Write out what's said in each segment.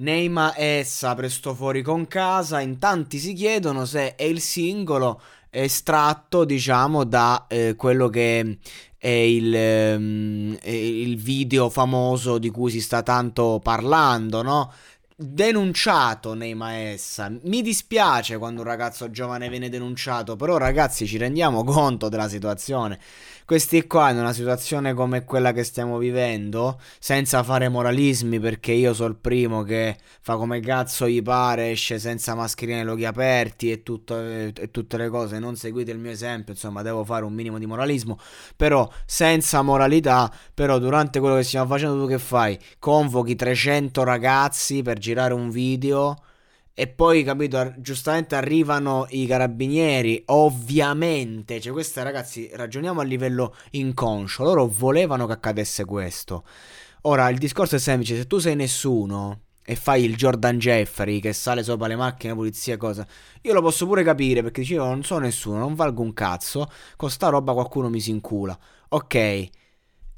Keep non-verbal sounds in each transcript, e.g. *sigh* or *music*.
Neima essa presto fuori con casa, in tanti si chiedono se è il singolo estratto, diciamo, da eh, quello che è il, ehm, il video famoso di cui si sta tanto parlando, no? Denunciato Neima essa. Mi dispiace quando un ragazzo giovane viene denunciato, però ragazzi ci rendiamo conto della situazione. Questi qua in una situazione come quella che stiamo vivendo, senza fare moralismi, perché io sono il primo che fa come cazzo gli pare, esce senza mascherina e loghi aperti e, tutto, e tutte le cose, non seguite il mio esempio, insomma devo fare un minimo di moralismo, però senza moralità, però durante quello che stiamo facendo tu che fai? Convochi 300 ragazzi per girare un video e poi, capito, giustamente arrivano i carabinieri, ovviamente, cioè queste ragazzi, ragioniamo a livello inconscio, loro volevano che accadesse questo. Ora, il discorso è semplice, se tu sei nessuno e fai il Jordan Jeffrey che sale sopra le macchine, polizia e cosa, io lo posso pure capire perché dicevo non sono nessuno, non valgo un cazzo, con sta roba qualcuno mi si incula. Ok,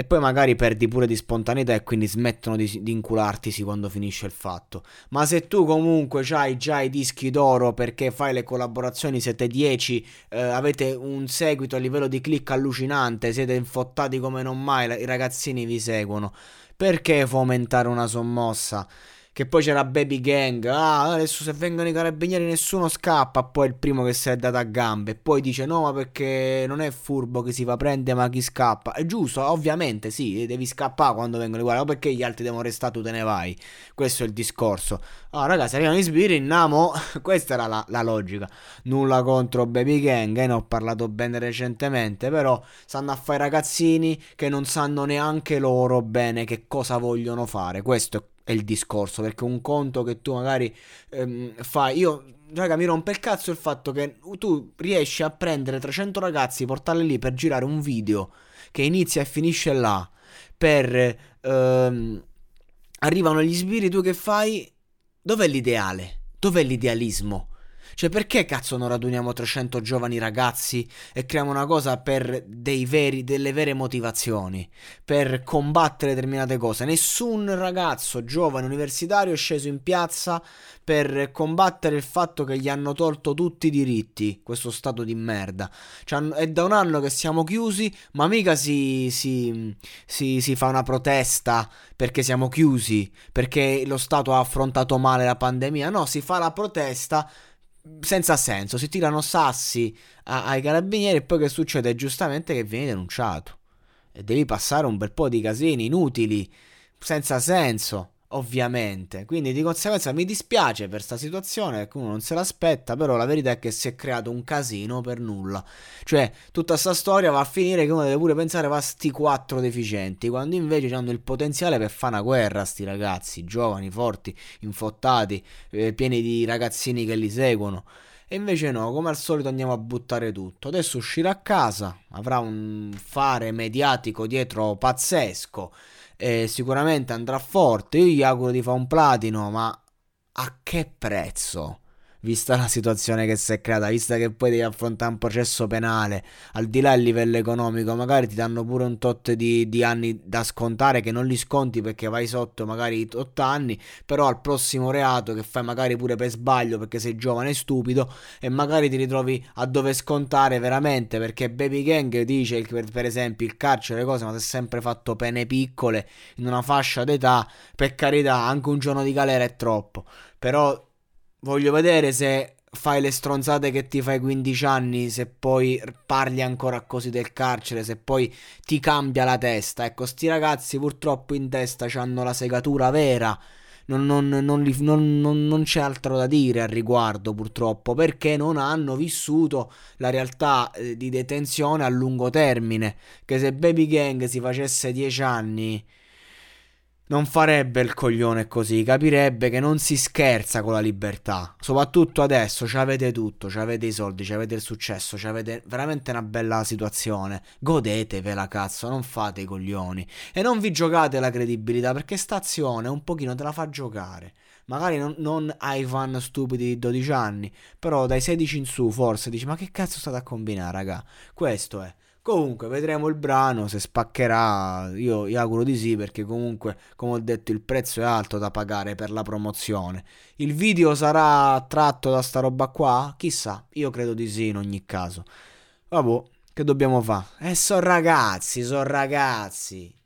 e poi magari perdi pure di spontaneità e quindi smettono di, di inculartisi quando finisce il fatto. Ma se tu comunque hai già i dischi d'oro perché fai le collaborazioni, siete 10, eh, avete un seguito a livello di click allucinante, siete infottati come non mai, i ragazzini vi seguono, perché fomentare una sommossa? Che poi c'era Baby Gang. Ah, adesso se vengono i carabinieri nessuno scappa. Poi il primo che si è dato a gambe. E poi dice: No, ma perché non è furbo che si fa prendere, ma chi scappa? È giusto, ovviamente, sì, devi scappare quando vengono i guardi. Ma perché gli altri devono restare, tu te ne vai. Questo è il discorso. Ah, ragazzi, arrivano gli sbirri, namo. *laughs* Questa era la, la, logica. Nulla contro Baby Gang, eh, ne ho parlato bene recentemente. Però stanno a fare ragazzini che non sanno neanche loro bene che cosa vogliono fare. Questo è è il discorso, perché un conto che tu magari ehm, fai, io raga mi rompe il cazzo il fatto che tu riesci a prendere 300 ragazzi, portarli lì per girare un video che inizia e finisce là, per ehm, arrivano gli sbirri, tu che fai? Dov'è l'ideale? Dov'è l'idealismo? Cioè, perché cazzo non raduniamo 300 giovani ragazzi e creiamo una cosa per veri, delle vere motivazioni, per combattere determinate cose? Nessun ragazzo giovane universitario è sceso in piazza per combattere il fatto che gli hanno tolto tutti i diritti, questo stato di merda. Cioè, è da un anno che siamo chiusi, ma mica si, si, si, si fa una protesta perché siamo chiusi, perché lo Stato ha affrontato male la pandemia. No, si fa la protesta senza senso, si tirano sassi a, ai carabinieri e poi che succede? Giustamente che vieni denunciato e devi passare un bel po' di casini inutili, senza senso ovviamente. Quindi di conseguenza mi dispiace per questa situazione, che uno non se l'aspetta, però la verità è che si è creato un casino per nulla. Cioè, tutta questa storia va a finire che uno deve pure pensare a sti quattro deficienti, quando invece hanno il potenziale per fare una guerra sti ragazzi, giovani, forti, infottati, eh, pieni di ragazzini che li seguono. E invece no, come al solito andiamo a buttare tutto. Adesso uscirà a casa, avrà un fare mediatico dietro pazzesco eh, sicuramente andrà forte. Io gli auguro di fare un platino, ma a che prezzo? Vista la situazione che si è creata, vista che poi devi affrontare un processo penale, al di là del livello economico, magari ti danno pure un tot di, di anni da scontare che non li sconti perché vai sotto magari 8 anni, però al prossimo reato che fai magari pure per sbaglio perché sei giovane e stupido e magari ti ritrovi a dover scontare veramente perché Baby Gang dice per, esempio il carcere le cose ma si è sempre fatto pene piccole in una fascia d'età, per carità anche un giorno di galera è troppo, però Voglio vedere se fai le stronzate che ti fai 15 anni, se poi parli ancora così del carcere, se poi ti cambia la testa. Ecco, sti ragazzi purtroppo in testa hanno la segatura vera. Non, non, non, non, c'è altro da dire al riguardo, purtroppo, perché non hanno vissuto la realtà eh, di detenzione a lungo termine. Che se Baby Gang si facesse 10 anni non farebbe il coglione così, capirebbe che non si scherza con la libertà. Soprattutto adesso, avete tutto, avete i soldi, avete il successo, avete veramente una bella situazione. Godetevela, cazzo, non fate i coglioni. E non vi giocate la credibilità, perché stazione un pochino te la fa giocare. Magari non, non ai fan stupidi di 12 anni, però dai 16 in su forse dici ma che cazzo state a combinare, raga? Questo è. Comunque vedremo il brano se spaccherà. Io, io auguro di sì perché comunque, come ho detto, il prezzo è alto da pagare per la promozione. Il video sarà tratto da sta roba qua? Chissà, io credo di sì in ogni caso. Vabbè, che dobbiamo fare? Eh, sono ragazzi, sono ragazzi.